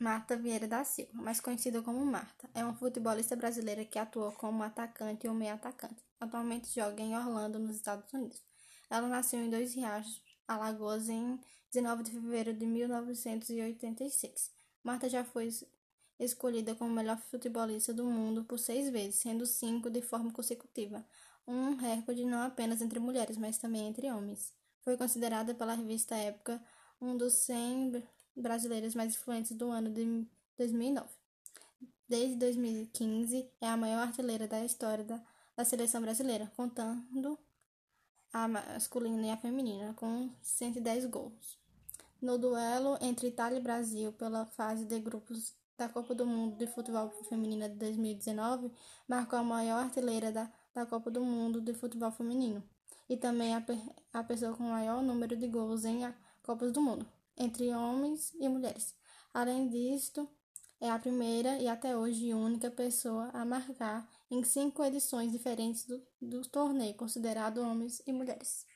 Marta Vieira da Silva, mais conhecida como Marta, é uma futebolista brasileira que atua como atacante ou meio atacante. Atualmente joga em Orlando, nos Estados Unidos. Ela nasceu em Dois Riachos, Alagoas, em 19 de fevereiro de 1986. Marta já foi escolhida como melhor futebolista do mundo por seis vezes, sendo cinco de forma consecutiva, um recorde não apenas entre mulheres, mas também entre homens. Foi considerada pela revista Época um dos 100 brasileiras mais influentes do ano de 2009. Desde 2015, é a maior artilheira da história da, da seleção brasileira, contando a masculina e a feminina, com 110 gols. No duelo entre Itália e Brasil pela fase de grupos da Copa do Mundo de Futebol Feminino de 2019, marcou a maior artilheira da, da Copa do Mundo de Futebol Feminino e também a, a pessoa com o maior número de gols em Copas do Mundo entre homens e mulheres. Além disto, é a primeira e até hoje única pessoa a marcar em cinco edições diferentes do, do torneio, considerado homens e mulheres.